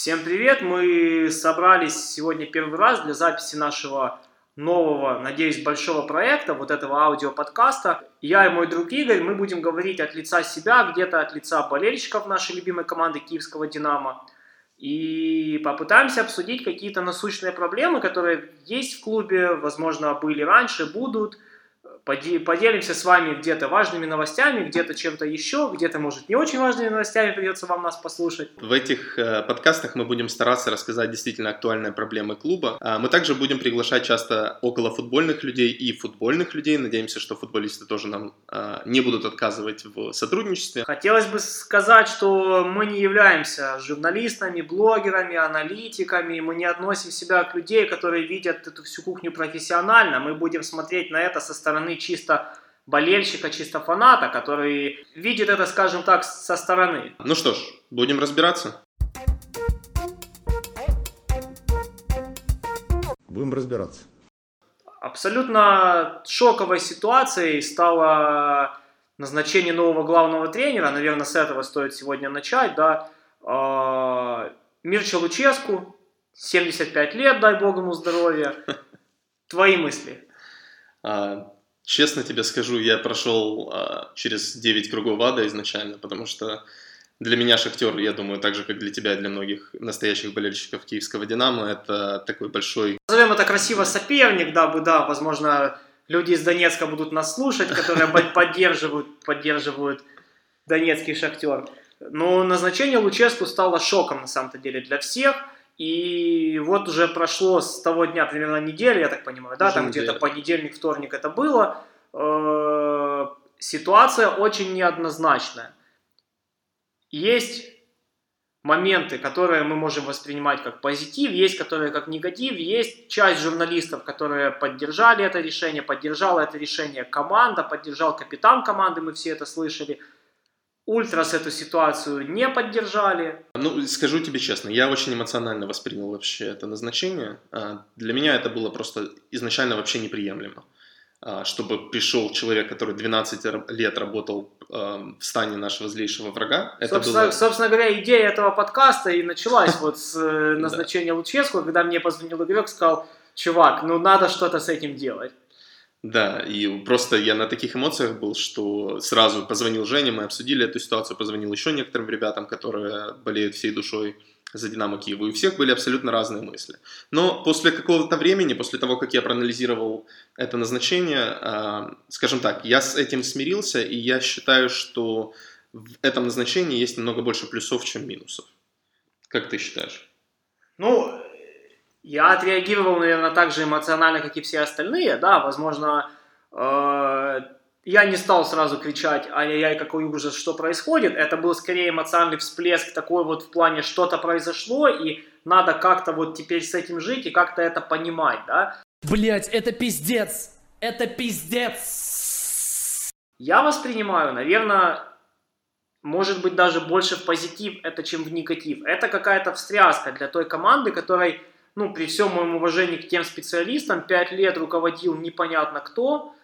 Всем привет! Мы собрались сегодня первый раз для записи нашего нового, надеюсь, большого проекта, вот этого аудиоподкаста. Я и мой друг Игорь, мы будем говорить от лица себя, где-то от лица болельщиков нашей любимой команды киевского «Динамо». И попытаемся обсудить какие-то насущные проблемы, которые есть в клубе, возможно, были раньше, будут – поделимся с вами где-то важными новостями, где-то чем-то еще, где-то, может, не очень важными новостями придется вам нас послушать. В этих э, подкастах мы будем стараться рассказать действительно актуальные проблемы клуба. А мы также будем приглашать часто около футбольных людей и футбольных людей. Надеемся, что футболисты тоже нам э, не будут отказывать в сотрудничестве. Хотелось бы сказать, что мы не являемся журналистами, блогерами, аналитиками. Мы не относим себя к людей, которые видят эту всю кухню профессионально. Мы будем смотреть на это со стороны стороны чисто болельщика, чисто фаната, который видит это, скажем так, со стороны. Ну что ж, будем разбираться. Будем разбираться. Абсолютно шоковой ситуацией стало назначение нового главного тренера. Наверное, с этого стоит сегодня начать. Да. А, Мирча Луческу, 75 лет, дай бог ему здоровья. Твои мысли? Честно тебе скажу, я прошел а, через 9 кругов ада изначально, потому что для меня Шахтер, я думаю, так же, как для тебя и для многих настоящих болельщиков киевского «Динамо», это такой большой... Назовем это красиво соперник, дабы, да, возможно, люди из Донецка будут нас слушать, которые поддерживают, поддерживают донецкий «Шахтер». Но назначение Луческу стало шоком, на самом-то деле, для всех. И вот уже прошло с того дня примерно неделя, я так понимаю, да, там где-то понедельник, вторник это было. Э, ситуация очень неоднозначная. Есть моменты, которые мы можем воспринимать как позитив, есть которые как негатив, есть часть журналистов, которые поддержали это решение, поддержала это решение команда, поддержал капитан команды, мы все это слышали – Ультрас эту ситуацию не поддержали. Ну, скажу тебе честно, я очень эмоционально воспринял вообще это назначение. А, для меня это было просто изначально вообще неприемлемо. А, чтобы пришел человек, который 12 лет работал а, в стане нашего злейшего врага. Это собственно, было... собственно говоря, идея этого подкаста и началась вот с э, назначения Луческу, когда мне позвонил Игорек, сказал, чувак, ну надо что-то с этим делать. Да, и просто я на таких эмоциях был, что сразу позвонил Жене, мы обсудили эту ситуацию, позвонил еще некоторым ребятам, которые болеют всей душой за Динамо Киеву, и у всех были абсолютно разные мысли. Но после какого-то времени, после того, как я проанализировал это назначение, а, скажем так, я с этим смирился, и я считаю, что в этом назначении есть намного больше плюсов, чем минусов. Как ты считаешь? Ну, я отреагировал, наверное, так же эмоционально, как и все остальные, да, возможно, э, я не стал сразу кричать «Ай-яй-яй, какой ужас, что происходит», это был скорее эмоциональный всплеск такой вот в плане «что-то произошло», и надо как-то вот теперь с этим жить и как-то это понимать, да. Блять, это пиздец! Это пиздец! Я воспринимаю, наверное, может быть даже больше в позитив это, чем в негатив. Это какая-то встряска для той команды, которой ну, при всем моем уважении к тем специалистам, 5 лет руководил непонятно кто.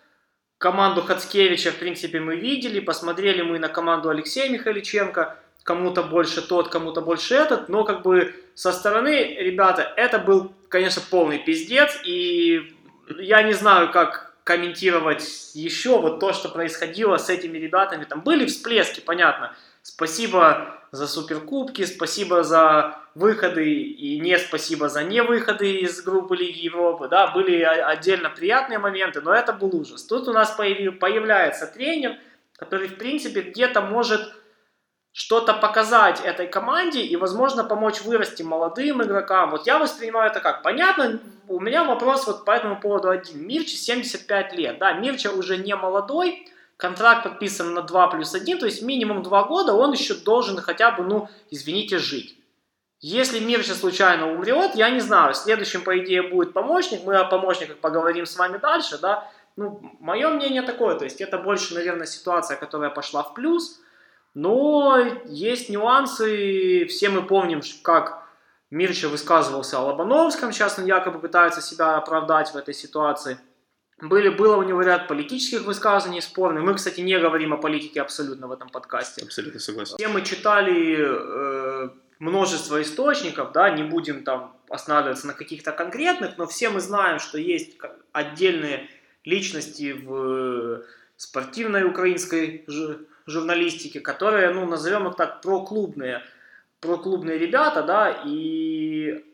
Команду Хацкевича, в принципе, мы видели, посмотрели мы на команду Алексея Михайличенко, кому-то больше тот, кому-то больше этот, но как бы со стороны, ребята, это был, конечно, полный пиздец, и я не знаю, как комментировать еще вот то, что происходило с этими ребятами. Там были всплески, понятно. Спасибо за суперкубки, спасибо за выходы и не спасибо за не выходы из группы Лиги Европы, да, были отдельно приятные моменты, но это был ужас. Тут у нас появ, появляется тренер, который, в принципе, где-то может что-то показать этой команде и, возможно, помочь вырасти молодым игрокам. Вот я воспринимаю это как? Понятно, у меня вопрос вот по этому поводу один. Мирча 75 лет, да, Мирча уже не молодой, контракт подписан на 2 плюс 1, то есть минимум 2 года он еще должен хотя бы, ну, извините, жить. Если Мирча случайно умрет, я не знаю, следующим, по идее, будет помощник, мы о помощниках поговорим с вами дальше, да, ну, мое мнение такое, то есть это больше, наверное, ситуация, которая пошла в плюс, но есть нюансы, все мы помним, как Мирча высказывался о Лобановском, сейчас он якобы пытается себя оправдать в этой ситуации. Были, было у него ряд политических высказываний спорных. Мы, кстати, не говорим о политике абсолютно в этом подкасте. Абсолютно согласен. Все мы читали э, множество источников, да, не будем там останавливаться на каких-то конкретных, но все мы знаем, что есть отдельные личности в спортивной украинской журналистике, которые, ну, назовем их так, проклубные, проклубные ребята, да, и,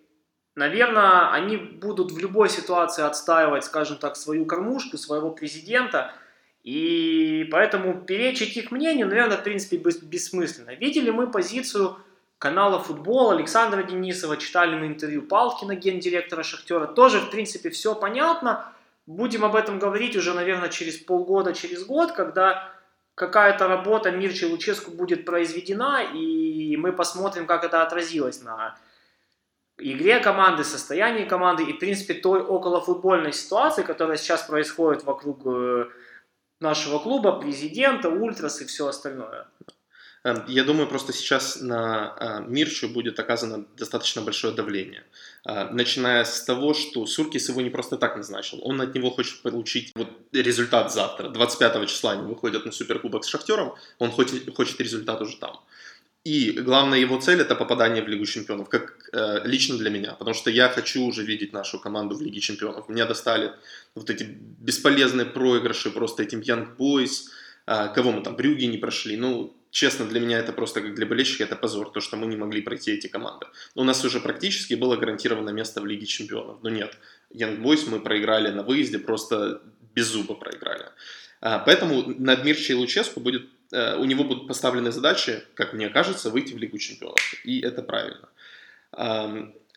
наверное, они будут в любой ситуации отстаивать, скажем так, свою кормушку, своего президента, и поэтому перечить их мнению, наверное, в принципе, бессмысленно. Видели мы позицию канала «Футбол» Александра Денисова, читали мы интервью Палкина, гендиректора «Шахтера». Тоже, в принципе, все понятно. Будем об этом говорить уже, наверное, через полгода, через год, когда какая-то работа Мирчи Луческу будет произведена, и мы посмотрим, как это отразилось на игре команды, состоянии команды и, в принципе, той околофутбольной ситуации, которая сейчас происходит вокруг э, нашего клуба, президента, ультрас и все остальное. Эм, я думаю, просто сейчас на а, Мирчу будет оказано достаточно большое давление. А, начиная с того, что Суркис его не просто так назначил. Он от него хочет получить вот результат завтра. 25 числа они выходят на Суперкубок с Шахтером. Он хочет, хочет результат уже там. И главная его цель это попадание в Лигу Чемпионов, как э, лично для меня, потому что я хочу уже видеть нашу команду в Лиге Чемпионов. Меня достали вот эти бесполезные проигрыши просто этим Young Boys, э, кого мы там, Брюги не прошли. Ну, честно, для меня это просто как для болельщика это позор, то, что мы не могли пройти эти команды. У нас уже практически было гарантировано место в Лиге Чемпионов, но нет. Boys мы проиграли на выезде, просто без зуба проиграли. А, поэтому над Мирчей Луческу будет, э, у него будут поставлены задачи, как мне кажется, выйти в Лигу Чемпионов. И это правильно.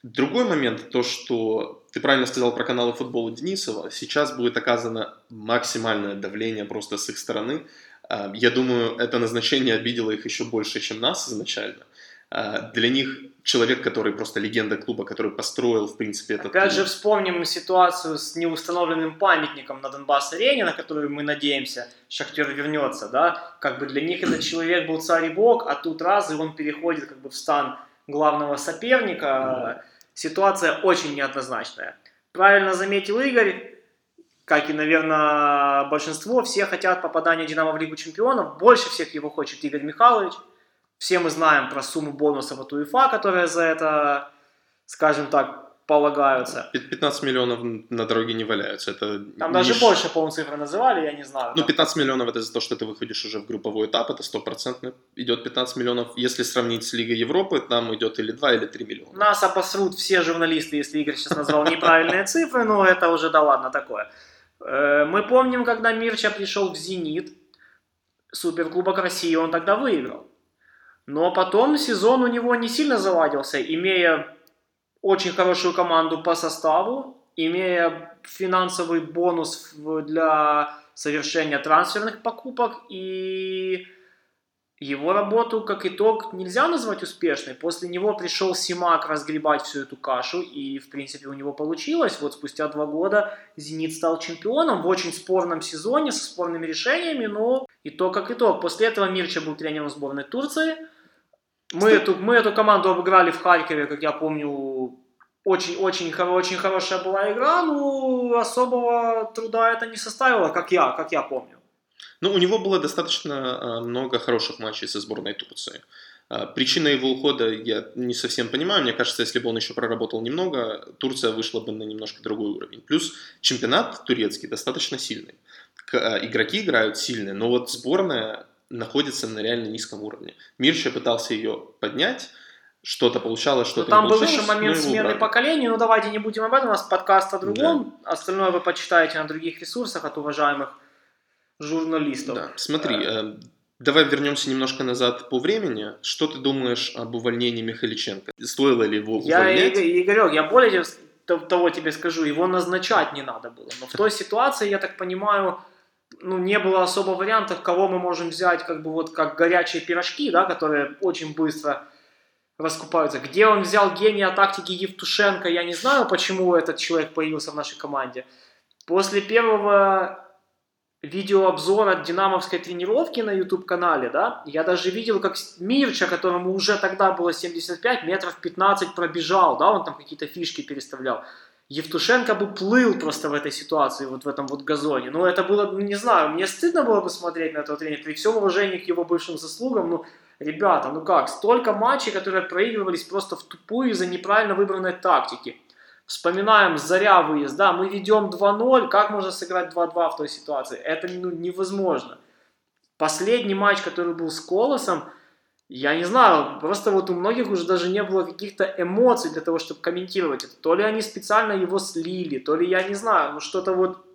Другой момент, то, что ты правильно сказал про каналы футбола Денисова, сейчас будет оказано максимальное давление просто с их стороны а, я думаю, это назначение обидело их еще больше, чем нас изначально. А, для них человек, который просто легенда клуба, который построил, в принципе, этот Опять клуб. же вспомним ситуацию с неустановленным памятником на Донбасс-арене, на которую мы надеемся, Шахтер вернется, да, как бы для них этот человек был царь и бог, а тут раз, и он переходит как бы в стан главного соперника. Ситуация очень неоднозначная. Правильно заметил Игорь, как и, наверное, большинство, все хотят попадания Динамо в Лигу Чемпионов. Больше всех его хочет Игорь Михайлович. Все мы знаем про сумму бонусов от УЕФА, которая за это, скажем так, полагаются. 15 миллионов на дороге не валяются. Это Там даже ш... больше, по-моему, цифры называли, я не знаю. Ну, 15 миллионов это за то, что ты выходишь уже в групповой этап, это стопроцентно идет 15 миллионов. Если сравнить с Лигой Европы, там идет или 2, или 3 миллиона. Нас обосрут все журналисты, если Игорь сейчас назвал неправильные цифры, но это уже да ладно такое. Э, мы помним, когда Мирча пришел в «Зенит», Суперкубок России он тогда выиграл. Но потом сезон у него не сильно заладился, имея очень хорошую команду по составу, имея финансовый бонус для совершения трансферных покупок и его работу, как итог, нельзя назвать успешной. После него пришел Симак разгребать всю эту кашу, и, в принципе, у него получилось. Вот спустя два года «Зенит» стал чемпионом в очень спорном сезоне, со спорными решениями, но итог как итог. После этого Мирча был тренером сборной Турции. Мы эту, мы эту команду обыграли в Харькове, как я помню, очень-очень очень хорошая была игра, но особого труда это не составило, как я, как я помню. Ну, у него было достаточно а, много хороших матчей со сборной Турции. А, причина его ухода я не совсем понимаю. Мне кажется, если бы он еще проработал немного, Турция вышла бы на немножко другой уровень. Плюс чемпионат турецкий достаточно сильный. А, игроки играют сильные, но вот сборная находится на реально низком уровне. Мирча пытался ее поднять, что-то получалось, что-то ну, там был еще момент смены поколений, ну давайте не будем об этом, у нас подкаст о другом, да. остальное вы почитаете на других ресурсах от уважаемых журналистов. Да. Смотри, э, давай вернемся немножко назад по времени. Что ты думаешь об увольнении Михаличенко? Стоило ли его увольнять? Я, Игорек, я более того тебе скажу, его назначать не надо было. Но в той ситуации, я так понимаю, ну, не было особо вариантов, кого мы можем взять, как бы вот как горячие пирожки, да, которые очень быстро раскупаются. Где он взял гения тактики Евтушенко, я не знаю, почему этот человек появился в нашей команде. После первого видеообзор от динамовской тренировки на YouTube-канале, да, я даже видел, как Мирча, которому уже тогда было 75, метров 15 пробежал, да, он там какие-то фишки переставлял. Евтушенко бы плыл просто в этой ситуации, вот в этом вот газоне. Ну, это было, ну, не знаю, мне стыдно было бы смотреть на этого тренера. При всем уважении к его бывшим заслугам, ну, Ребята, ну как, столько матчей, которые проигрывались просто в тупую из-за неправильно выбранной тактики. Вспоминаем Заря выезд, да, мы ведем 2-0, как можно сыграть 2-2 в той ситуации? Это ну, невозможно. Последний матч, который был с Колосом, я не знаю, просто вот у многих уже даже не было каких-то эмоций для того, чтобы комментировать это. То ли они специально его слили, то ли я не знаю, ну что-то вот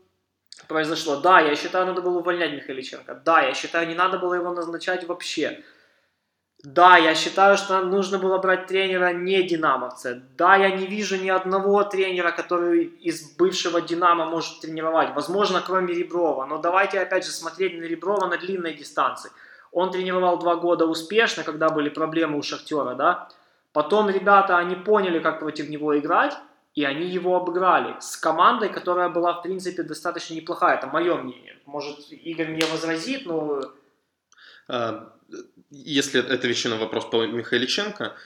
произошло. Да, я считаю, надо было увольнять Михайличенко. Да, я считаю, не надо было его назначать вообще. Да, я считаю, что нужно было брать тренера не динамовца. Да, я не вижу ни одного тренера, который из бывшего Динамо может тренировать. Возможно, кроме Реброва. Но давайте опять же смотреть на Реброва на длинной дистанции. Он тренировал два года успешно, когда были проблемы у Шахтера, да. Потом ребята, они поняли, как против него играть, и они его обыграли с командой, которая была, в принципе, достаточно неплохая. Это мое мнение. Может, Игорь мне возразит, но... А, если отвечу на вопрос по Михайличенко,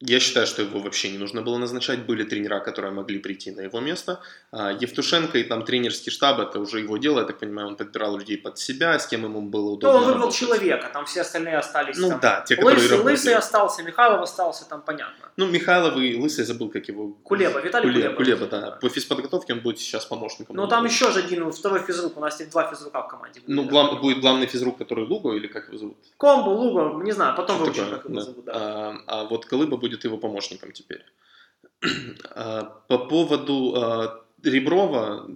я считаю, что его вообще не нужно было назначать. Были тренера, которые могли прийти на его место. А, Евтушенко и там тренерский штаб, это уже его дело, я так понимаю, он подбирал людей под себя, с кем ему было удобно Ну, он выбрал работать. человека, там все остальные остались. Ну там. да, те, которые Лысый, работали. Лысый остался, Михайлов остался, там понятно. Ну, Михайлов и Лысый, я забыл, как его... Кулеба, Виталий Кулеба, Кулеба. Да. По физподготовке он будет сейчас помощником. Ну, там еще же один, второй физрук, у нас есть два физрука в команде. Ну, глав- будет главный физрук, который Луго, или как его зовут? Комбо, Луго, не знаю, потом Что выучим, как его Да. зовут, да. А, а вот Колыба будет его помощником теперь. А, По поводу а, Реброва,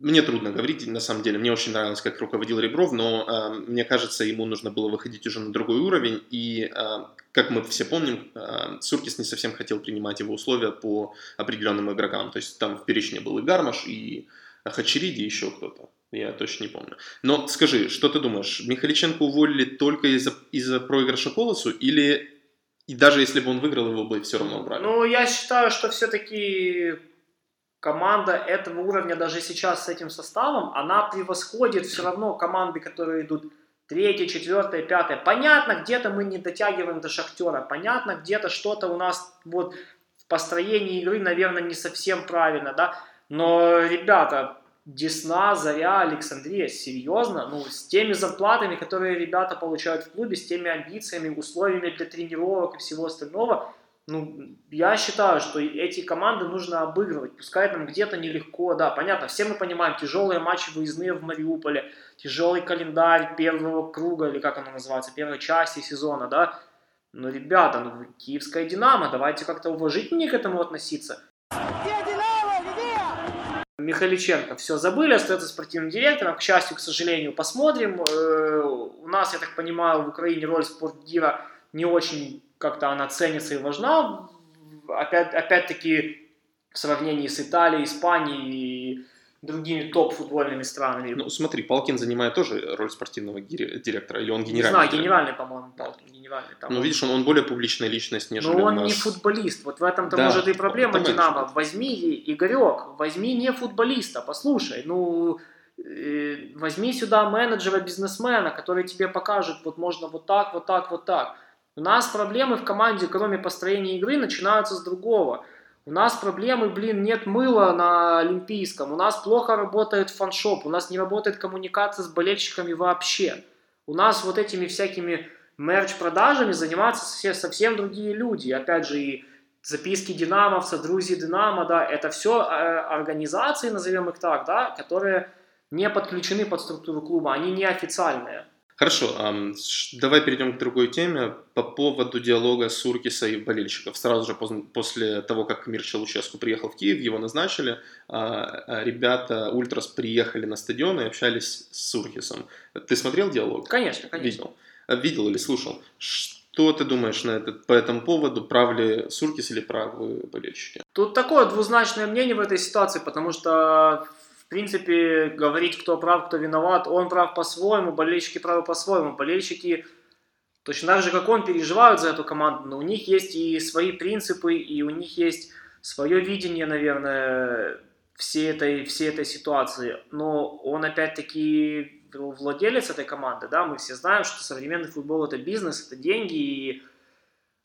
мне трудно говорить, на самом деле. Мне очень нравилось, как руководил Ребров, но а, мне кажется, ему нужно было выходить уже на другой уровень. И, как мы все помним, а, Суркис не совсем хотел принимать его условия по определенным игрокам. То есть там в перечне был и Гармаш, и Хачериди, еще кто-то. Я точно не помню. Но скажи, что ты думаешь, Михаличенко уволили только из-за из проигрыша Колосу или и даже если бы он выиграл, его бы все равно убрали? Ну, я считаю, что все-таки команда этого уровня даже сейчас с этим составом, она превосходит все равно команды, которые идут третье, четвертое, пятое. Понятно, где-то мы не дотягиваем до Шахтера, понятно, где-то что-то у нас вот в построении игры, наверное, не совсем правильно, да, но, ребята, Десна, Заря, Александрия, серьезно, ну, с теми зарплатами, которые ребята получают в клубе, с теми амбициями, условиями для тренировок и всего остального, ну, я считаю, что эти команды нужно обыгрывать. Пускай там где-то нелегко, да, понятно, все мы понимаем, тяжелые матчи выездные в Мариуполе, тяжелый календарь первого круга, или как оно называется, первой части сезона, да. Но, ребята, ну, киевская Динамо, давайте как-то уважительнее к этому относиться. Михаличенко все забыли, остается спортивным директором. К счастью, к сожалению, посмотрим. Э, У нас, я так понимаю, в Украине роль спортдира не очень как-то она ценится и важна. Опять, опять-таки в сравнении с Италией, Испанией и другими топ-футбольными странами. Ну, смотри, Палкин занимает тоже роль спортивного директора, или он не генеральный? знаю, директор? генеральный, по-моему, Палкин, генеральный. Там Ну, он- видишь, он, он более публичная личность, нежели Но он нас. не футболист. Вот в этом-то Да, может и проблема Динамо. менеджмент. Возьми, Игорек, возьми не футболиста, послушай, ну, э, возьми сюда менеджера, бизнесмена, который тебе покажет, вот можно вот так, вот так, вот так. У нас проблемы в команде, кроме построения игры, начинаются с другого. У нас проблемы, блин, нет мыла на Олимпийском, у нас плохо работает фаншоп, у нас не работает коммуникация с болельщиками вообще. У нас вот этими всякими мерч-продажами занимаются все, совсем другие люди. Опять же, и записки динамовца, друзья Динамо, да, это все организации, назовем их так, да, которые не подключены под структуру клуба, они неофициальные. Хорошо, давай перейдем к другой теме. По поводу диалога Суркиса и болельщиков. Сразу же после того, как Мир Челуческу приехал в Киев, его назначили, а, а, ребята Ультрас приехали на стадион и общались с Суркисом. Ты смотрел диалог? Конечно, конечно. Видел. А, Видел или слушал? Что ты думаешь на этот, по этому поводу? Прав ли Суркис или правы болельщики? Тут такое двузначное мнение в этой ситуации, потому что, в принципе, говорить, кто прав, кто виноват, он прав по-своему, болельщики правы по-своему. Болельщики точно так же, как он, переживают за эту команду, но у них есть и свои принципы, и у них есть свое видение, наверное, всей этой, всей этой ситуации. Но он, опять-таки, владелец этой команды, да, мы все знаем, что современный футбол – это бизнес, это деньги, и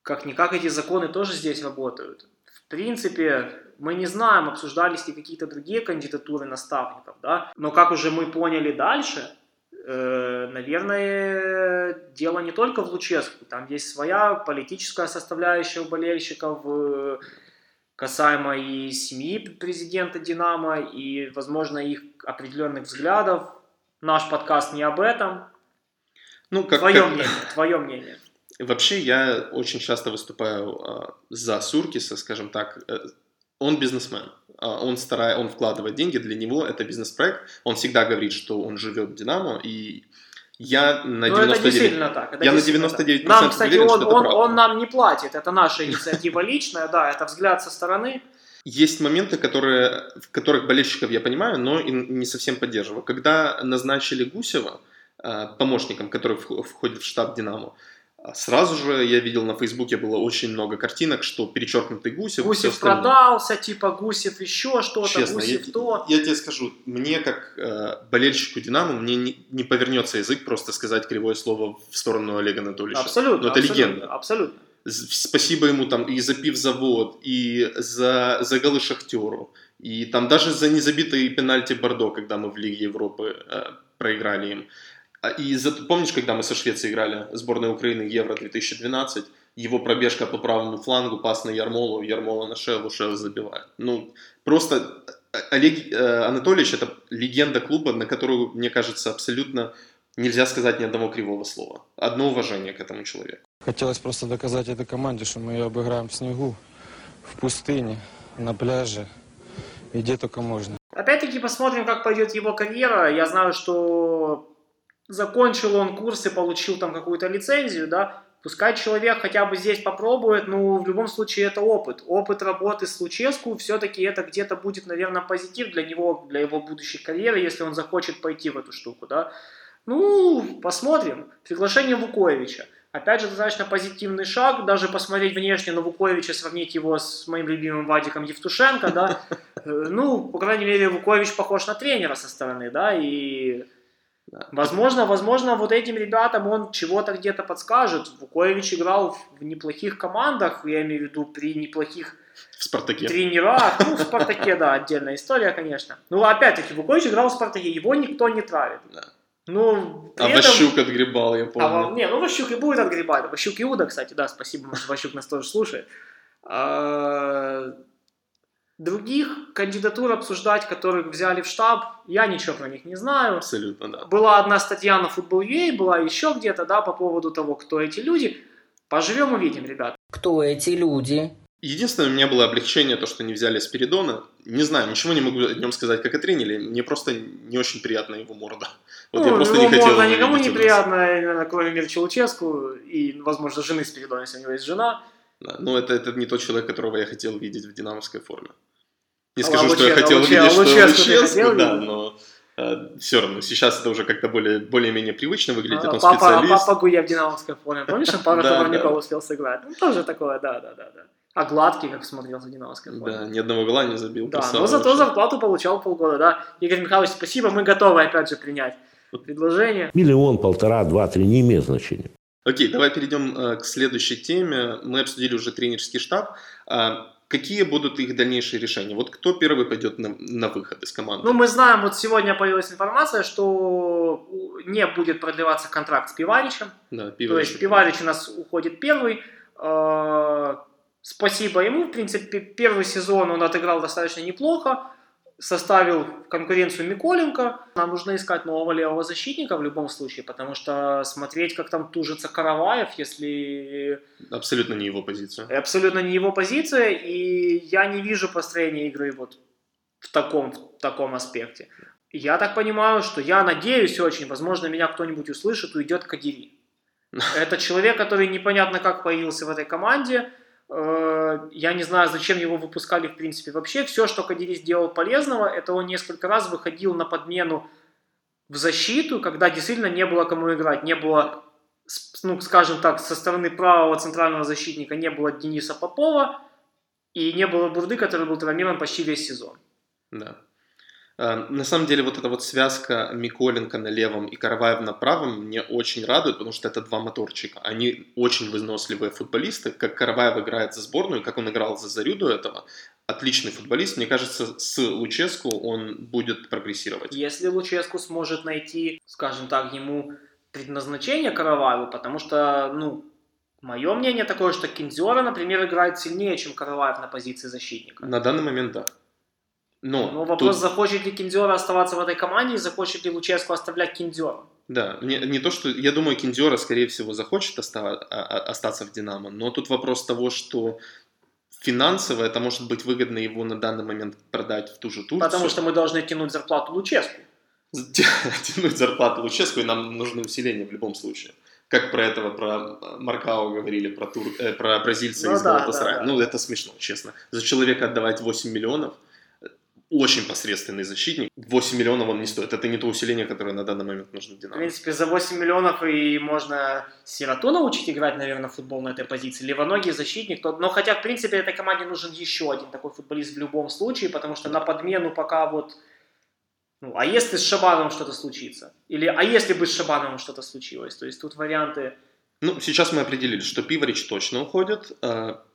как-никак эти законы тоже здесь работают. В принципе, мы не знаем, обсуждались ли какие-то другие кандидатуры наставников, да, но как уже мы поняли дальше, Э, наверное, дело не только в Луческу. Там есть своя политическая составляющая у болельщиков, э, касаемо и семьи президента «Динамо», и, возможно, их определенных взглядов. Наш подкаст не об этом. Ну, как, твое как... мнение, твое мнение. Вообще, я очень часто выступаю э, за Суркиса, скажем так. Э, он бизнесмен. Э, он, старает, он вкладывает деньги, для него это бизнес-проект. Он всегда говорит, что он живет в Динамо, и я на 99... Ну, так. Я на 99% так. Нам, кстати, уверен, он, он, он нам не платит. Это наша инициатива личная, да, это взгляд со стороны. Есть моменты, которые, в которых болельщиков я понимаю, но и не совсем поддерживаю. Когда назначили Гусева э, помощником, который входит в штаб «Динамо», Сразу же я видел на Фейсбуке было очень много картинок, что перечеркнутый Гусев. Гусев продался, типа Гусев еще что-то, Честно, Гусев я, то. Я тебе скажу, мне как э, болельщику Динамо, мне не, не повернется язык просто сказать кривое слово в сторону Олега Анатольевича. Абсолютно. Но это абсолютно, легенда. Абсолютно. Спасибо ему там и за пивзавод, и за, за голы Шахтеру, и там даже за незабитые пенальти Бордо, когда мы в Лиге Европы э, проиграли им. А, и за, помнишь, когда мы со Швецией играли сборная Украины Евро 2012, его пробежка по правому флангу, пас на Ярмолу, Ярмола на Шеву, Шев забивает. Ну, просто э, Олег э, Анатольевич это легенда клуба, на которую, мне кажется, абсолютно нельзя сказать ни одного кривого слова. Одно уважение к этому человеку. Хотелось просто доказать этой команде, что мы ее обыграем в снегу, в пустыне, на пляже, и где только можно. Опять-таки посмотрим, как пойдет его карьера. Я знаю, что закончил он курс и получил там какую-то лицензию, да, пускай человек хотя бы здесь попробует, но в любом случае это опыт. Опыт работы с Луческу, все-таки это где-то будет, наверное, позитив для него, для его будущей карьеры, если он захочет пойти в эту штуку, да. Ну, посмотрим. Приглашение Вуковича. Опять же, достаточно позитивный шаг, даже посмотреть внешне на Вуковича, сравнить его с моим любимым Вадиком Евтушенко, да, э, ну, по крайней мере, Вукович похож на тренера со стороны, да, и Возможно, возможно, вот этим ребятам он чего-то где-то подскажет. Вукович играл в неплохих командах, я имею в виду при неплохих в Спартаке. тренерах. Ну, в Спартаке, да, отдельная история, конечно. Ну, опять-таки, Вукович играл в Спартаке, его никто не травит. Да. Ну, а этом... Ващук отгребал, я помню. А, не, ну Ващук и будет отгребать. Ващук Иуда, кстати, да, спасибо, может, Ващук нас тоже слушает. А, Других кандидатур обсуждать, которых взяли в штаб, я ничего про них не знаю. Абсолютно, да. Была одна статья на Football.ua, была еще где-то, да, по поводу того, кто эти люди. Поживем увидим, ребят. Кто эти люди? Единственное, у меня было облегчение, то, что не взяли Спиридона. Не знаю, ничего не могу о нем сказать, как о тренере. Мне просто не очень приятна его морда. Вот ну, я просто не хотел морда никому не приятно, именно кроме Мирча Луческу и, возможно, жены Спиридона, если у него есть жена. Да, но это, это не тот человек, которого я хотел видеть в динамовской форме. Не А скажу, Луче- что я хотел Луче- видеть, что хотел да, но все равно сейчас это уже как-то более, более-менее привычно выглядит, А, он папа, специалист. папа Гуя в динамовской форме. Помнишь, он пару товарников успел сыграть? Ну, тоже такое, да, да, да, да. А гладкий, как смотрелся в динамовской форме. Да, ни одного гола не забил. Да, но зато зарплату получал полгода, да. Игорь Михайлович, спасибо, мы готовы опять же принять предложение. Миллион, полтора, два, три не имеет значения. Окей, давай перейдем э, к следующей теме. Мы обсудили уже тренерский штаб. А, Какие будут их дальнейшие решения? Вот кто первый пойдет на, на выход из команды? Ну, мы знаем, вот сегодня появилась информация, что не будет продлеваться контракт с Пиваричем. да, То Пивович. есть Пиварич у нас уходит первый. Э, Спасибо ему. В принципе, первый сезон он отыграл достаточно неплохо. Составил конкуренцию Миколенко. Нам нужно искать нового левого защитника в любом случае, потому что смотреть, как там тужится Караваев, если Абсолютно не его позиция. абсолютно не его позиция, и я не вижу построения игры вот в таком, в таком аспекте. Я так понимаю, что я надеюсь очень, возможно, меня кто-нибудь услышит, уйдет Кадири. Это человек, который непонятно как появился в этой команде. Э, Я не знаю, зачем его выпускали в принципе вообще. Все, что Кадири сделал полезного, это он несколько раз выходил на подмену в защиту, когда действительно не было кому играть. Не было, ну, скажем так, со стороны правого центрального защитника не было Дениса Попова и не было Бурды, который был травмирован почти весь сезон. Да. Э, На самом деле вот эта вот связка Миколенко на левом и Караваев на правом мне очень радует, потому что это два моторчика. Они очень выносливые футболисты. Как Караваев играет за сборную, как он играл за Зарю до этого, отличный футболист. Мне кажется, с Луческу он будет прогрессировать. Если Луческу сможет найти, скажем так, ему предназначение Караваеву, потому что, ну, мое мнение такое, что Кинзера, например, играет сильнее, чем Караваев на позиции защитника. На данный момент, да. Но, Но вопрос, тут- захочет ли Кинзера оставаться в этой команде и захочет ли Луческу оставлять Кинзера. Да, не, не то, что... Я думаю, Киндиора, скорее всего, захочет остава- а- а- остаться в «Динамо», но тут вопрос того, что финансово это может быть выгодно его на данный момент продать в ту же Турцию. Потому что мы должны тянуть зарплату Луческу. тянуть зарплату Луческу, и нам нужны усиления в любом случае. Как про этого, про Маркао говорили, про, тур, э, про бразильца Ну из да, Галатасарая. да, да. Ну, это смешно, честно. За человека отдавать 8 миллионов, очень посредственный защитник. 8 миллионов он не стоит. Это не то усиление, которое на данный момент нужно в В «Динамо». принципе, за 8 миллионов и можно Сироту научить играть, наверное, в футбол на этой позиции. Левоногий защитник. Но хотя, в принципе, этой команде нужен еще один такой футболист в любом случае, потому что на подмену пока вот... Ну, а если с Шабановым что-то случится? Или а если бы с Шабановым что-то случилось? То есть тут варианты... Ну, сейчас мы определили, что Пиварич точно уходит.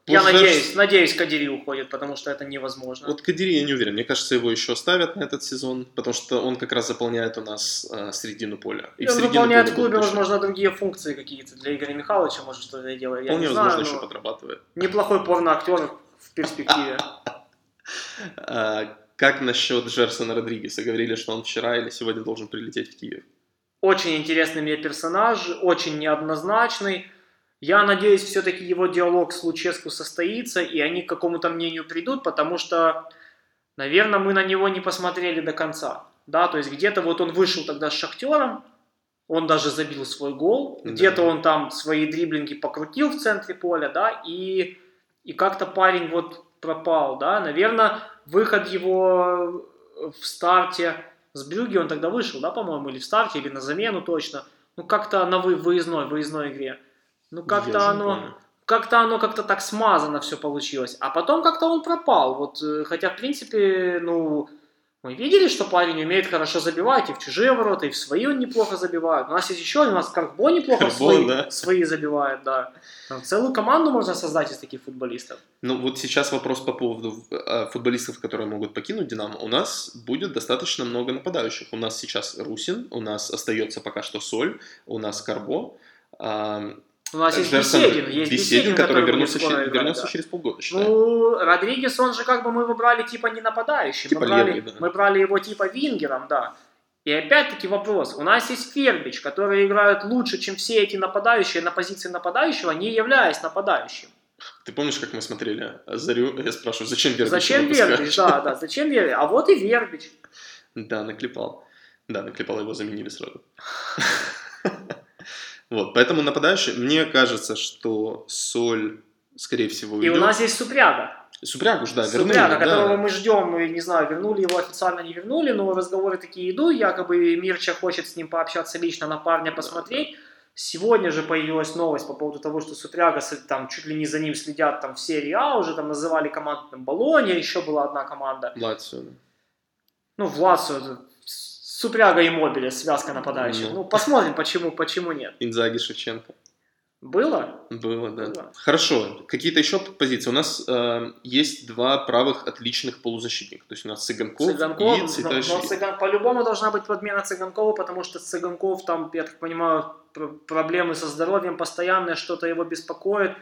Я Пужерс- надеюсь, надеюсь, Кадири уходит, потому что это невозможно. Вот Кадири я не уверен. Мне кажется, его еще оставят на этот сезон, потому что он как раз заполняет у нас а, середину поля. И в он выполняет в клубе, возможно, другие функции какие-то. Для Игоря Михайловича, может, что-то делает. Я Вполне не возможно, знаю, еще подрабатывает. неплохой порно-актер в перспективе. А, как насчет Джерсона Родригеса? Говорили, что он вчера или сегодня должен прилететь в Киев. Очень интересный мне персонаж, очень неоднозначный. Я надеюсь, все-таки его диалог с Луческу состоится, и они к какому-то мнению придут, потому что, наверное, мы на него не посмотрели до конца. Да, то есть где-то вот он вышел тогда с Шахтером, он даже забил свой гол, Да. где-то он там свои дриблинги покрутил в центре поля, да, и, и как-то парень вот пропал, да, наверное, выход его в старте с Брюги, он тогда вышел, да, по-моему, или в старте, или на замену точно, ну, как-то на вы- выездной, выездной игре. Ну, как-то оно, как-то оно как-то так смазано все получилось. А потом как-то он пропал. Вот, э, хотя, в принципе, ну, мы видели, что парень умеет хорошо забивать и в чужие ворота, и в свои он неплохо забивает. У нас есть еще, у нас Карбо неплохо Карбо, свои, да. свои забивает, да. Там целую команду можно создать из таких футболистов. Ну, вот сейчас вопрос по поводу э, футболистов, которые могут покинуть «Динамо». У нас будет достаточно много нападающих. У нас сейчас Русин, у нас остается пока что Соль, у нас Карбо. А, У нас есть Беседин, есть Беседин, который, будет вернулся, скоро че- играть, вернется да. через полгода, считаю. Ну, Родригес, он же как бы мы его брали типа не нападающим. Типа мы, брали, левый, да. мы брали его типа вингером, да. И опять-таки вопрос. У нас есть Фербич, который играет лучше, чем все эти нападающие на позиции нападающего, не являясь нападающим. Ты помнишь, как мы смотрели Зарю? Я спрашиваю, зачем Вербич Зачем? Вербич? Да, да, зачем Вербич? А вот и Вербич. Да, наклепал. Да, наклепал, его заменили сразу. Вот, поэтому нападающий, мне кажется, что Соль, скорее всего, И уйдет. у нас есть Супряга. Супряг уж, да, вернули. Супряга, да. которого мы ждем, мы не знаю, вернули его официально, не вернули, но разговоры такие идут, якобы Мирча хочет с ним пообщаться лично, на парня посмотреть. Сегодня же появилась новость по поводу того, что Супряга там чуть ли не за ним следят там в серии А, уже там называли команду там, Болония, еще была одна команда. Лацио, да. Ну, в Лацио, Супряга и Мобиля, связка нападающих. Ну. Ну, посмотрим, почему, почему нет. Инзаги, Шевченко. Было? Было, да. Было. Хорошо. Какие-то еще позиции? У нас э, есть два правых отличных полузащитника. То есть у нас Цыганков, Цыганков, и но, Цветашвили. но Цыган- по-любому должна быть подмена Цыганкова, потому что Цыганков там, я так понимаю, пр- проблемы со здоровьем постоянные, что-то его беспокоит.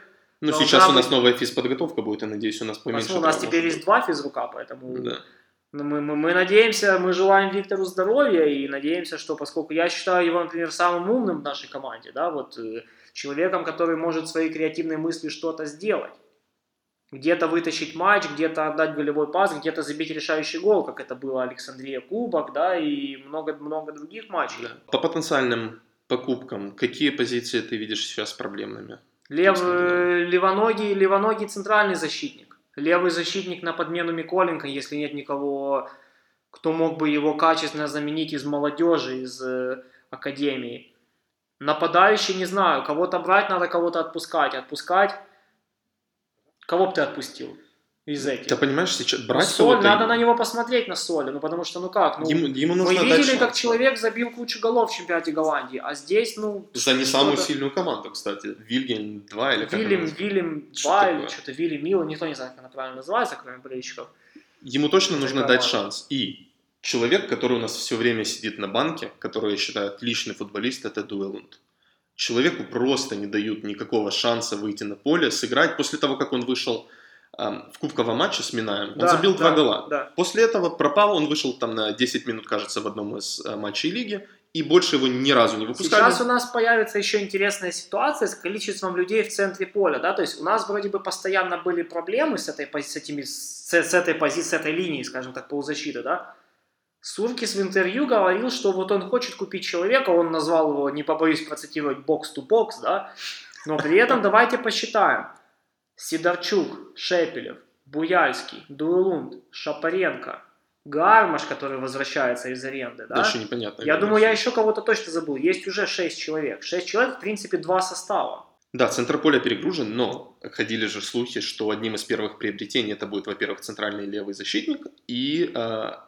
Ну, сейчас у быть- нас новая физподготовка будет, я надеюсь, у нас поменьше. Посмотрим, у нас теперь может есть два физрука, поэтому быть. Да. Ну, мы, мы, мы надеемся, мы желаем Виктору здоровья и надеемся, что поскольку я считаю его, например, самым умным в нашей команде, да, вот э, человеком, который может своей креативной мыслью что-то сделать. Где-то вытащить матч, где-то отдать голевой пас, где-то забить решающий гол, как это было Александрия Кубок, да, и много-много других матчей. Да. По потенциальным покупкам, какие позиции ты видишь сейчас проблемными? Лев, э, левоногий, левоногий центральный защитник. Левый защитник на подмену Миколенко, если нет никого, кто мог бы его качественно заменить из молодежи, из э, академии. Нападающий, не знаю, кого-то брать надо, кого-то отпускать. Отпускать. Кого бы ты отпустил? Из этих. Ты понимаешь, сейчас Ну, брать Соль, кого-то... надо на него посмотреть, на Соли, ну потому что, ну как, ну, Ему, ему мы нужно дать видели, шанс. как человек забил кучу голов в чемпионате Голландии, а здесь, ну... За не самую сильную команду, кстати. Вильгельм 2 или как Вильям, Вильям Что 2 или такое? что-то Вилли Мило, никто не знает, как она правильно называется, кроме болельщиков. Ему точно нужно Такая дать шанс. И человек, который у нас все время сидит на банке, который, я считаю, отличный футболист, это Дуэлунд. Человеку просто не дают никакого шанса выйти на поле, сыграть. После того, как он вышел в кубковом матче с Минаем, он Да, забил да, два гола. Да. После этого пропал, он вышел там на 10 минут, кажется, в одном из э, матчей лиги, и больше его ни разу не выпускали. Сейчас у нас появится еще интересная ситуация с количеством людей в центре поля, да, то есть у нас вроде бы постоянно были проблемы с этой, с этими, с, с этой позиции, с этой линией, скажем так, полузащиты, да. Суркис в интервью говорил, что вот он хочет купить человека, он назвал его, не побоюсь процитировать, бокс-то-бокс, да, но при этом давайте посчитаем. Сидорчук, Шепелев, Буяльский, Дуэлунд, Шапаренко, Гармаш, который возвращается из аренды, да? Дальше непонятно. Я думаю, я еще кого-то точно забыл. Есть уже 6 человек. 6 человек, в принципе, два состава. Да, центр поля перегружен, но ходили же слухи, что одним из первых приобретений это будет, во-первых, центральный левый защитник и э,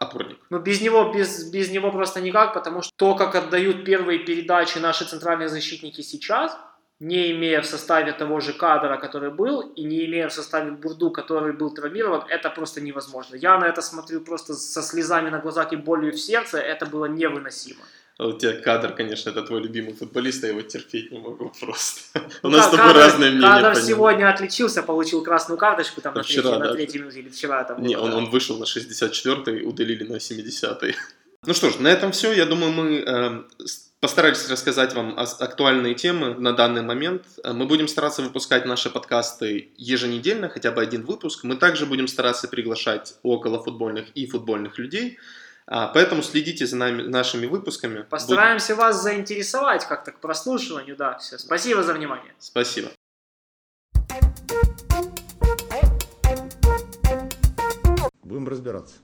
опорник. Но без него, без, без него просто никак, потому что то, как отдают первые передачи наши центральные защитники сейчас, не имея в составе того же кадра, который был, и не имея в составе Бурду, который был травмирован, это просто невозможно. Я на это смотрю просто со слезами на глазах и болью в сердце, это было невыносимо. А У тебя кадр, конечно, это твой любимый футболист, я его терпеть не могу просто. У Ну, нас с тобой разное мнение Кадр сегодня отличился, получил красную карточку там Да, на, третьей, минуте, или вчера там Не, он, вышел на 64-й, удалили на 70-й. Ну что ж, на этом все. Я думаю, мы э, с- постарались рассказать вам актуальные темы на данный момент. Э, Мы будем стараться выпускать наши подкасты еженедельно, хотя бы один выпуск. Мы также будем стараться приглашать околофутбольных и футбольных людей. А, Поэтому следите за нами, нашими выпусками. Постараемся вас заинтересовать как-то к прослушиванию, да, все. Спасибо за внимание. Спасибо. Будем разбираться.